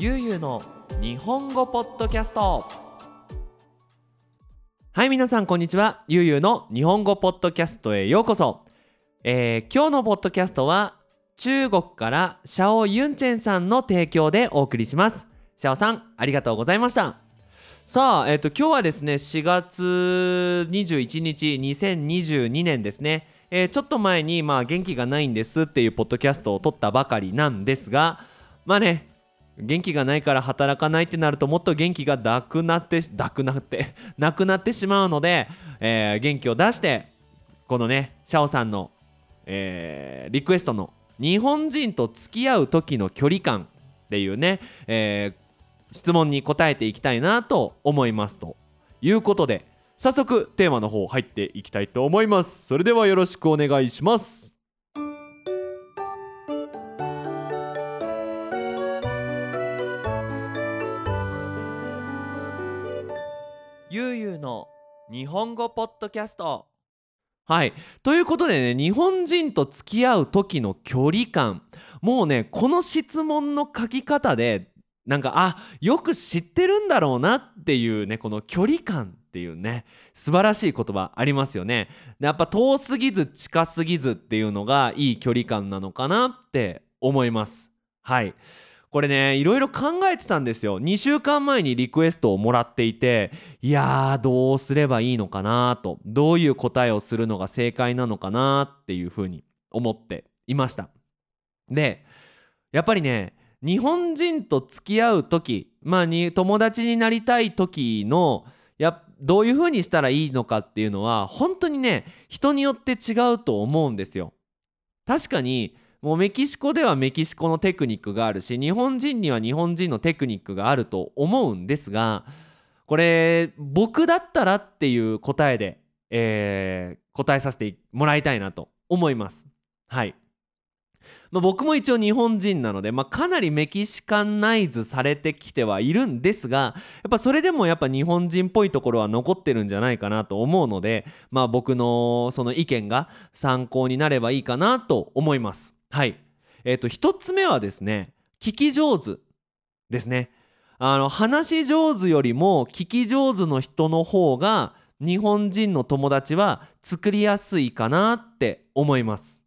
ゆうゆうの日本語ポッドキャスト。はい皆さんこんにちは。ゆうゆうの日本語ポッドキャストへようこそ、えー、今日のポッドキャストは中国からシャオユンチェンさんの提供でお送りします。シャオさんありがとうございました。さあ、えっ、と今日はですね4月21日2022年ですね。えー、ちょっと前に、まあ、元気がないんですっていうポッドキャストを撮ったばかりなんですがまあね元気がないから働かないってなるともっと元気がなくなってなくなって なくなってしまうので、えー、元気を出してこのねシャオさんの、えー、リクエストの日本人と付き合う時の距離感っていうね、えー、質問に答えていきたいなと思いますということで早速テーマの方入っていきたいと思います。それではよろしくお願いします。ゆうゆうの日本語ポッドキャスト。はい。ということでね日本人と付き合う時の距離感。もうねこの質問の書き方でなんかあよく知ってるんだろうなっていうねこの距離感っていうね素晴らしい言葉ありますよね。やっぱ遠すぎず近すぎずっていうのがいい距離感なのかなって思います。はい。これねいろいろ考えてたんですよ。2週間前にリクエストをもらっていていやーどうすればいいのかなと。どういう答えをするのが正解なのかなっていうふうに思っていました。でやっぱりね日本人と付き合う時まあに友達になりたい時のやどういうふうにしたらいいのかっていうのは本当にね人によって違うと思うんですよ。確かにもうメキシコではメキシコのテクニックがあるし日本人には日本人のテクニックがあると思うんですがこれ僕だったらっていう答えで、えー、答えさせてもらいたいなと思います。はいまあ、僕も一応日本人なので、まあ、かなりメキシカンナイズされてきてはいるんですがやっぱそれでもやっぱ日本人っぽいところは残ってるんじゃないかなと思うので、まあ、僕のその意見が参考になればいいかなと思います。はい、えー、と1つ目はですね聞き上手ですね。あの話し上手よりも聞き上手の人の方が日本人の友達は作りやすいかなって思います。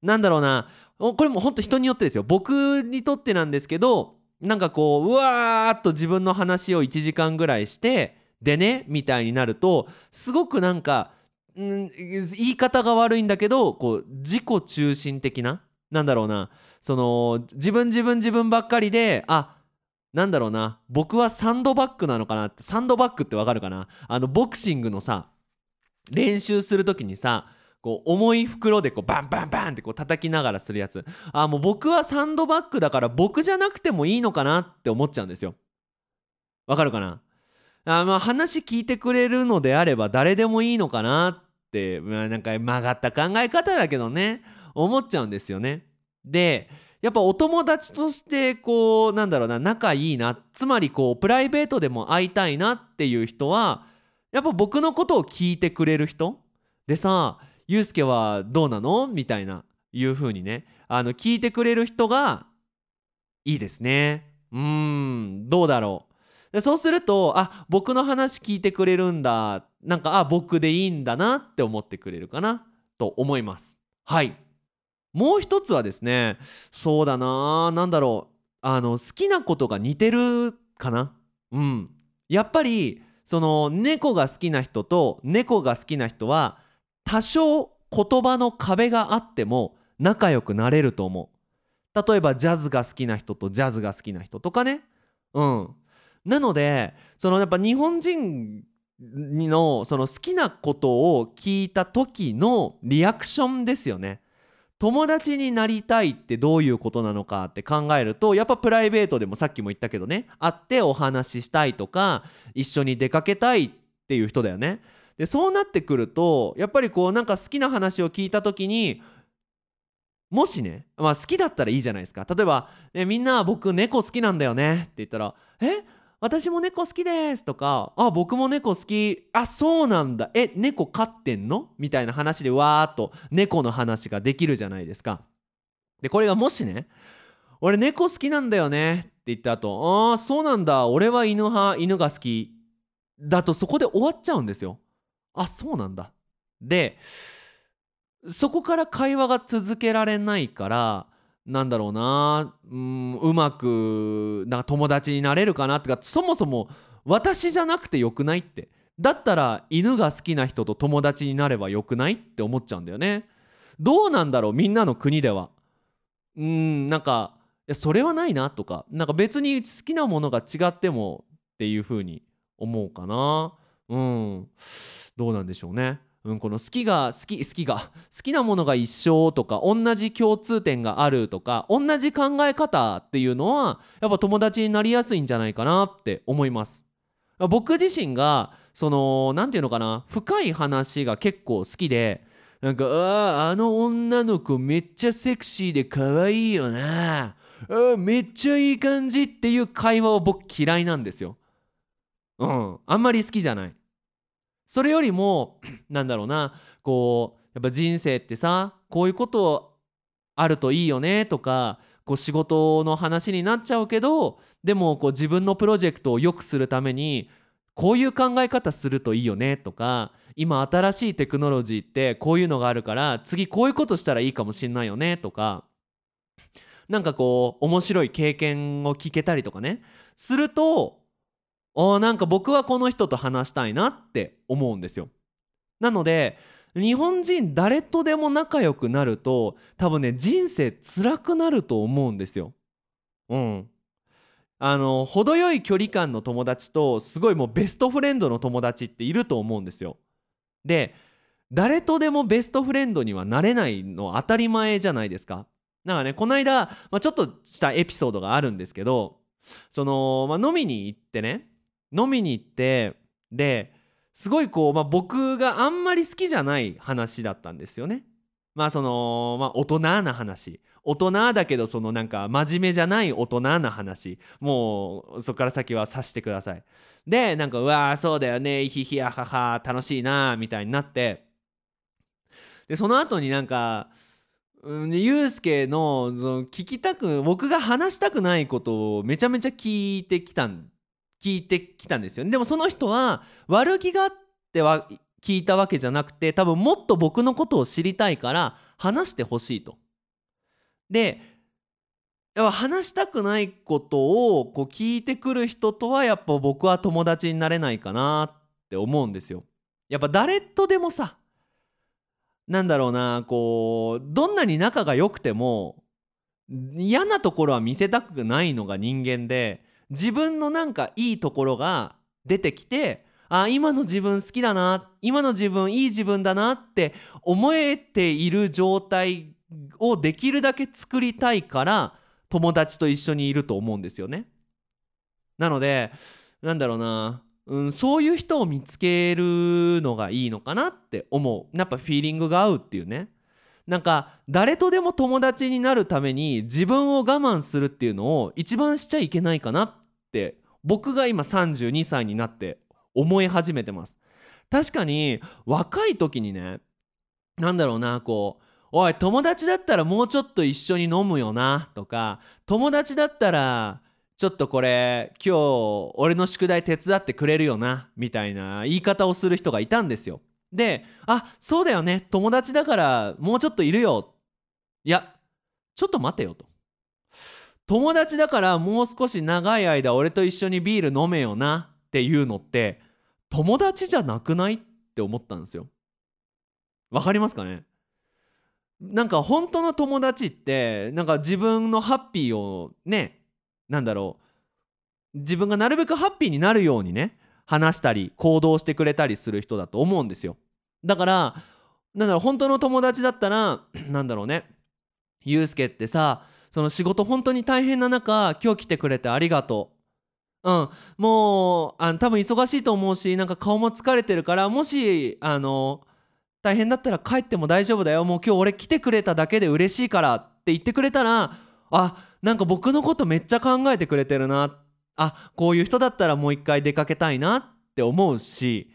なんだろうなこれも本当人によってですよ僕にとってなんですけどなんかこううわーっと自分の話を1時間ぐらいしてでねみたいになるとすごくなんか、ん、言い方が悪いんだけどこう自己中心的ななんだろうなその自分自分自分ばっかりであなんだろうな僕はサンドバッグなのかなってサンドバッグってわかるかな？あのボクシングのさ練習する時にさこう重い袋でこうバンバンバンってこう叩きながらするやつ。あもう僕はサンドバッグだから僕じゃなくてもいいのかなって思っちゃうんですよ。わかるかな？あまあ話聞いてくれるのであれば誰でもいいのかなって、まあ、なんか曲がった考え方だけどね思っちゃうんですよね。でやっぱお友達としてこうなんだろうな仲いいなつまりこうプライベートでも会いたいなっていう人はやっぱ僕のことを聞いてくれる人。でさユうスケはどうなの？みたいないう風にねあの聞いてくれる人がいいですね。うんどうだろう。でそうするとあ僕の話聞いてくれるんだっなんかあ僕でいいんだなって思ってくれるかなと思います。はい。もう一つはですねそうだな何だろうあの好きなことが似てるかな。うん。やっぱりその猫が好きな人と猫が好きな人は多少言葉の壁があっても仲良くなれると思う。例えばジャズが好きな人とジャズが好きな人とかね。うん。なのでそのやっぱ日本人のその好きなことを聞いた時のリアクションですよね。友達になりたいってどういうことなのかって考えるとやっぱプライベートでもさっきも言ったけどね会ってお話ししたいとか一緒に出かけたいっていう人だよね。でそうなってくるとやっぱりこうなんか好きな話を聞いた時にもしね、まあ、好きだったらいいじゃないですか。例えば、ね、みんな僕猫好きなんだよねって言ったら「え？私も猫好きです」とか「あ僕も猫好きあそうなんだえ猫飼ってんの?」みたいな話でわーっと猫の話ができるじゃないですか。でこれがもしね俺猫好きなんだよねって言った後ああそうなんだ俺は犬派犬が好きだとそこで終わっちゃうんですよあそうなんだでそこから会話が続けられないからなんだろうな。うんうまくなんか友達になれるかなってかそもそも私じゃなくてよくないって。だったら犬が好きな人と友達になればよくないって思っちゃうんだよね。どうなんだろうみんなの国では。うんなんかいやそれはないなとか。なんか別に好きなものが違ってもっていう風に思うかな。うん。どうなんでしょうね。うん、この好きが好き好きが好きなものが一緒とか同じ共通点があるとか同じ考え方っていうのはやっぱ友達になりやすいんじゃないかなって思います。僕自身がその何て言うのかな深い話が結構好きでなんかあああの女の子めっちゃセクシーで可愛いよな。あめっちゃいい感じっていう会話は僕嫌いなんですよ。うんあんまり好きじゃない。それよりも なんだろうなこうやっぱ人生ってさこういうことあるといいよねとかこう仕事の話になっちゃうけどでもこう自分のプロジェクトを良くするためにこういう考え方するといいよねとか今新しいテクノロジーってこういうのがあるから次こういうことしたらいいかもしんないよねとかなんかこう面白い経験を聞けたりとかねするとあなんか僕はこの人と話したいなって思うんですよ。なので日本人誰とでも仲良くなると多分ね人生辛くなると思うんですよ。うん。あの程よい距離感の友達とすごいもうベストフレンドの友達っていると思うんですよ。で誰とでもベストフレンドにはなれないの当たり前じゃないですか。だからねこの間、まあ、ちょっとしたエピソードがあるんですけどその、まあ、飲みに行ってね飲みに行ってですごいこう、まあ、僕があんまり好きじゃない話だったんですよね。まあそのまあ大人な話大人だけどそのなんか真面目じゃない大人な話もうそこから先はさしてください。でなんかうわーそうだよねイヒヒアハハ楽しいなみたいになってでその後になんか、ユうスケのその聞きたく僕が話したくないことをめちゃめちゃ聞いてきたん聞いてきたんですよ、でもその人は悪気があっては聞いたわけじゃなくて多分もっと僕のことを知りたいから話してほしいと。で話したくないことをこう聞いてくる人とはやっぱ僕は友達になれないかなって思うんですよ。やっぱ誰とでもさなんだろうなこうどんなに仲が良くても嫌なところは見せたくないのが人間で自分のなんかいいところが出てきてあ今の自分好きだな今の自分いい自分だなって思えている状態をできるだけ作りたいから友達と一緒にいると思うんですよね。なのでなんだろうな、うん、そういう人を見つけるのがいいのかなって思うやっぱフィーリングが合うっていうねなんか誰とでも友達になるために自分を我慢するっていうのを一番しちゃいけないかなって僕が今32歳になって思い始めてます。確かに若い時にねなんだろうなこうおい友達だったらもうちょっと一緒に飲むよなとか友達だったらちょっとこれ今日俺の宿題手伝ってくれるよなみたいな言い方をする人がいたんですよ。であそうだよね。友達だからもうちょっといるよ。いやちょっと待てよと。友達だからもう少し長い間俺と一緒にビール飲めよな。っていうのって友達じゃなくないって思ったんですよ。わかりますかね？なんか本当の友達ってなんか自分のハッピーをねなんだろう。自分がなるべくハッピーになるようにね話したり行動してくれたりする人だと思うんですよ。だからなんだろう本当の友達だったら なんだろうね。ゆうすけってさその仕事本当に大変な中今日来てくれてありがとう。うん。もうあの多分忙しいと思うしなんか顔も疲れてるからもしあの大変だったら帰っても大丈夫だよ。もう今日俺来てくれただけで嬉しいからって言ってくれたらあなんか僕のことめっちゃ考えてくれてるな。あこういう人だったらもう一回出かけたいなって思うし。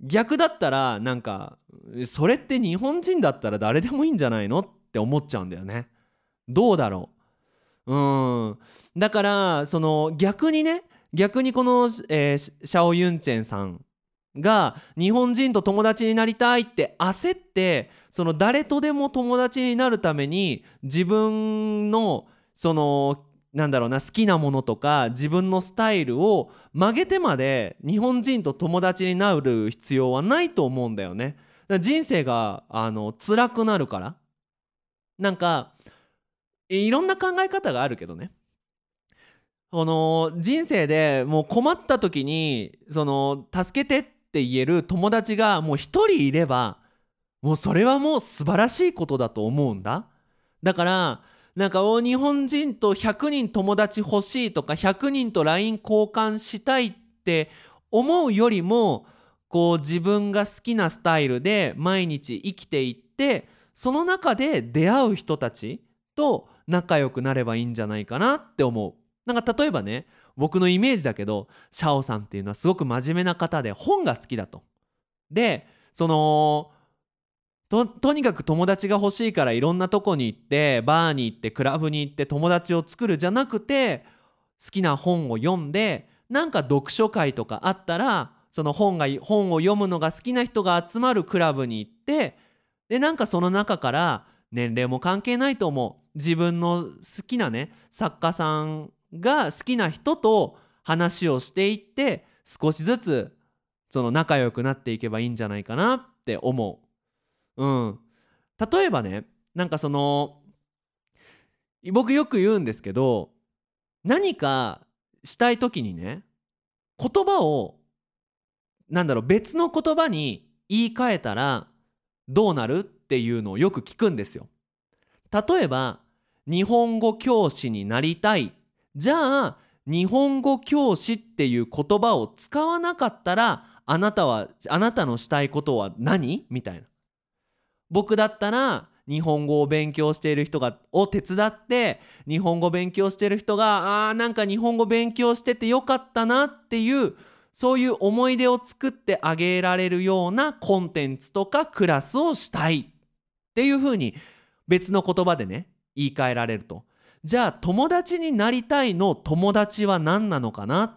逆だったらなんかそれって日本人だったら誰でもいいんじゃないのって思っちゃうんだよね。どうだろう。うん。だからその逆にね逆にこの、えー、シャオユンチェンさんが日本人と友達になりたいって焦ってその誰とでも友達になるために自分のそのなんだろうな好きなものとか自分のスタイルを曲げてまで日本人と友達になる必要はないと思うんだよね。人生があの辛くなるから。なんかいろんな考え方があるけどね。この人生でもう困った時にその助けてって言える友達がもう一人いればもうそれはもう素晴らしいことだと思うんだ。だからなんか日本人と100人友達欲しいとか100人と LINE 交換したいって思うよりもこう自分が好きなスタイルで毎日生きていってその中で出会う人たちと仲良くなればいいんじゃないかなって思う。なんか例えばね僕のイメージだけどシャオさんっていうのはすごく真面目な方で本が好きだと。でそのととにかく友達が欲しいからいろんなとこに行ってバーに行ってクラブに行って友達を作るじゃなくて好きな本を読んでなんか読書会とかあったらその本が本を読むのが好きな人が集まるクラブに行ってでなんかその中から年齢も関係ないと思う自分の好きなね作家さんが好きな人と話をしていって少しずつその仲良くなっていけばいいんじゃないかなって思う。うん、例えばねなんかその僕よく言うんですけど何かしたい時にね言葉をなんだろう別の言葉に言い換えたらどうなるっていうのをよく聞くんですよ。例えば日本語教師になりたいじゃあ日本語教師っていう言葉を使わなかったらあなたはあなたのしたいことは何？みたいな。僕だったら日本語を勉強している人がを手伝って日本語勉強している人があーなんか日本語勉強しててよかったなっていうそういう思い出を作ってあげられるようなコンテンツとかクラスをしたいっていうふうに別の言葉でね言い換えられると。じゃあ友達になりたいの友達は何なのかなっ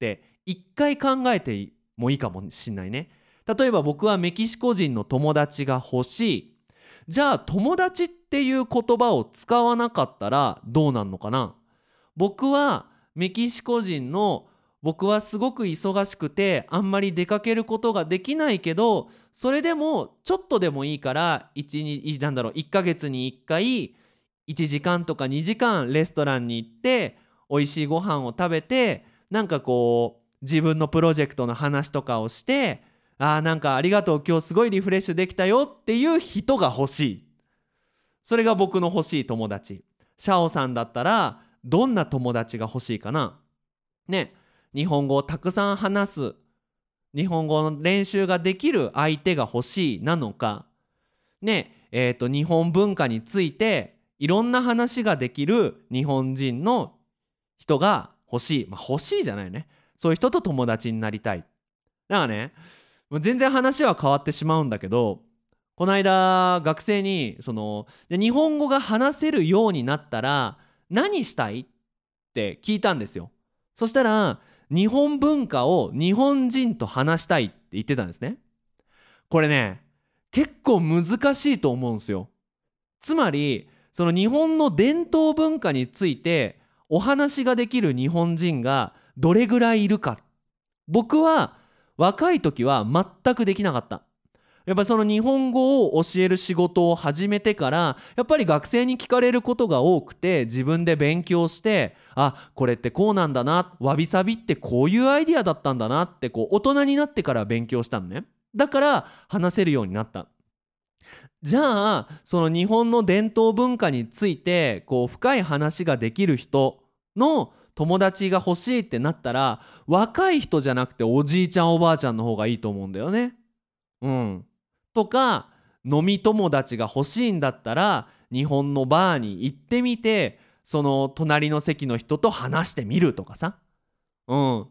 て一回考えてもいいかもしんないね。例えば僕はメキシコ人の友達が欲しい。じゃあ友達っていう言葉を使わなかったらどうなんのかな？僕はメキシコ人の僕はすごく忙しくてあんまり出かけることができないけどそれでもちょっとでもいいから1なんだろう1ヶ月に1回1時間とか2時間レストランに行って美味しいご飯を食べてなんかこう自分のプロジェクトの話とかをしてあーなんかありがとう今日すごいリフレッシュできたよっていう人が欲しい。それが僕の欲しい友達。シャオさんだったらどんな友達が欲しいかな。ね。日本語をたくさん話す。日本語の練習ができる相手が欲しいなのか。ね。えーと、日本文化についていろんな話ができる日本人の人が欲しい、まあ、欲しいじゃないね。そういう人と友達になりたい。だからね全然話は変わってしまうんだけどこの間学生にその日本語が話せるようになったら何したいって聞いたんですよ。そしたら日本文化を日本人と話したいって言ってたんですね。これね結構難しいと思うんですよ。つまりその日本の伝統文化についてお話ができる日本人がどれぐらいいるか。僕は若い時は全くできなかった。やっぱりその日本語を教える仕事を始めてからやっぱり学生に聞かれることが多くて自分で勉強してあこれってこうなんだなわびさびってこういうアイディアだったんだなってこう大人になってから勉強したのね。だから話せるようになった。じゃあその日本の伝統文化についてこう深い話ができる人の友達が欲しいってなったら若い人じゃなくておじいちゃんおばあちゃんの方がいいと思うんだよね。うん、とか飲み友達が欲しいんだったら日本のバーに行ってみてその隣の席の人と話してみるとかさ、うん。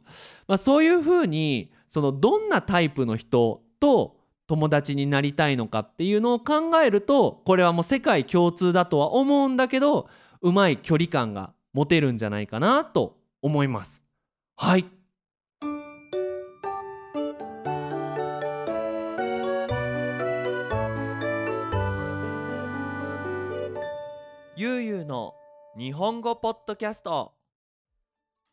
まあ、そういうふうにそのどんなタイプの人と友達になりたいのかっていうのを考えるとこれはもう世界共通だとは思うんだけどうまい距離感が持てるんじゃないかなと思います。はい。ゆうゆうの日本語ポッドキャスト。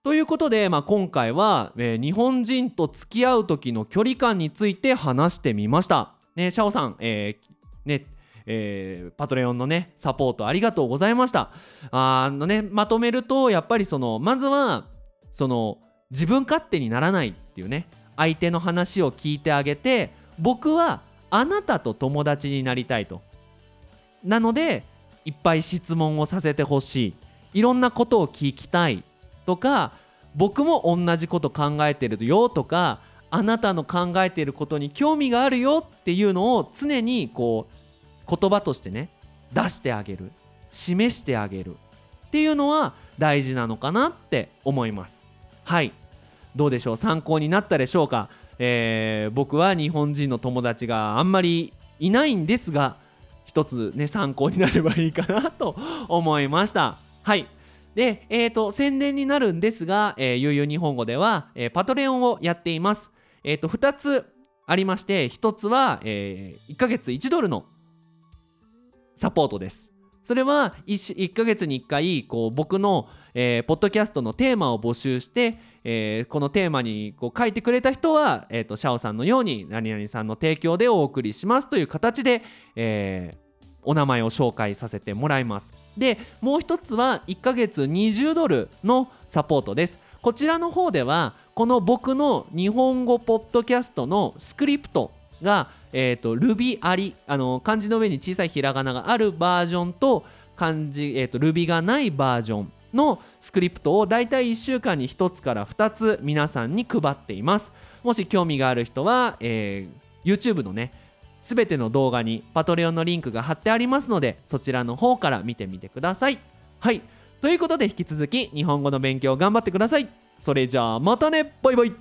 ということで、まあ、今回は、えー日本人と付き合う時の距離感について話してみました。ね、シャオさん、えーねえーパトレオンのねサポートありがとうございました。あのねまとめるとやっぱりそのまずはその自分勝手にならないっていうね相手の話を聞いてあげて僕はあなたと友達になりたいと。なのでいっぱい質問をさせてほしいいろんなことを聞きたいとか僕も同じこと考えてるよとかあなたの考えていることに興味があるよっていうのを常にこう言葉としてね出してあげる示してあげるっていうのは大事なのかなって思います。はい。どうでしょう？参考になったでしょうか、えー僕は日本人の友達があんまりいないんですが一つね参考になればいいかなと思いました。はい。で、えー、と宣伝になるんですが、えー、ゆうゆう日本語では、えーパトレオンをやっています。えー、と2つありまして1つは、えー1ヶ月1ドルのサポートです。それは 1, 1ヶ月に1回こう僕の、えーポッドキャストのテーマを募集して、えーこのテーマにこう書いてくれた人は、えー、とシャオさんのように何々さんの提供でお送りしますという形で、えーお名前を紹介させてもらいます。でもう一つは1ヶ月20ドルのサポートです。こちらの方ではこの僕の日本語ポッドキャストのスクリプトが、えー、と Ruby あの漢字の上に小さいひらがながあるバージョンと漢字、えー、と Ruby がないバージョンのスクリプトをだいたい1週間に1つから2つ皆さんに配っています。もし興味がある人は、えー YouTube のねすべての動画にパトレオンのリンクが貼ってありますのでそちらの方から見てみてください。はいということで引き続き日本語の勉強頑張ってください。それじゃあまたねバイバイ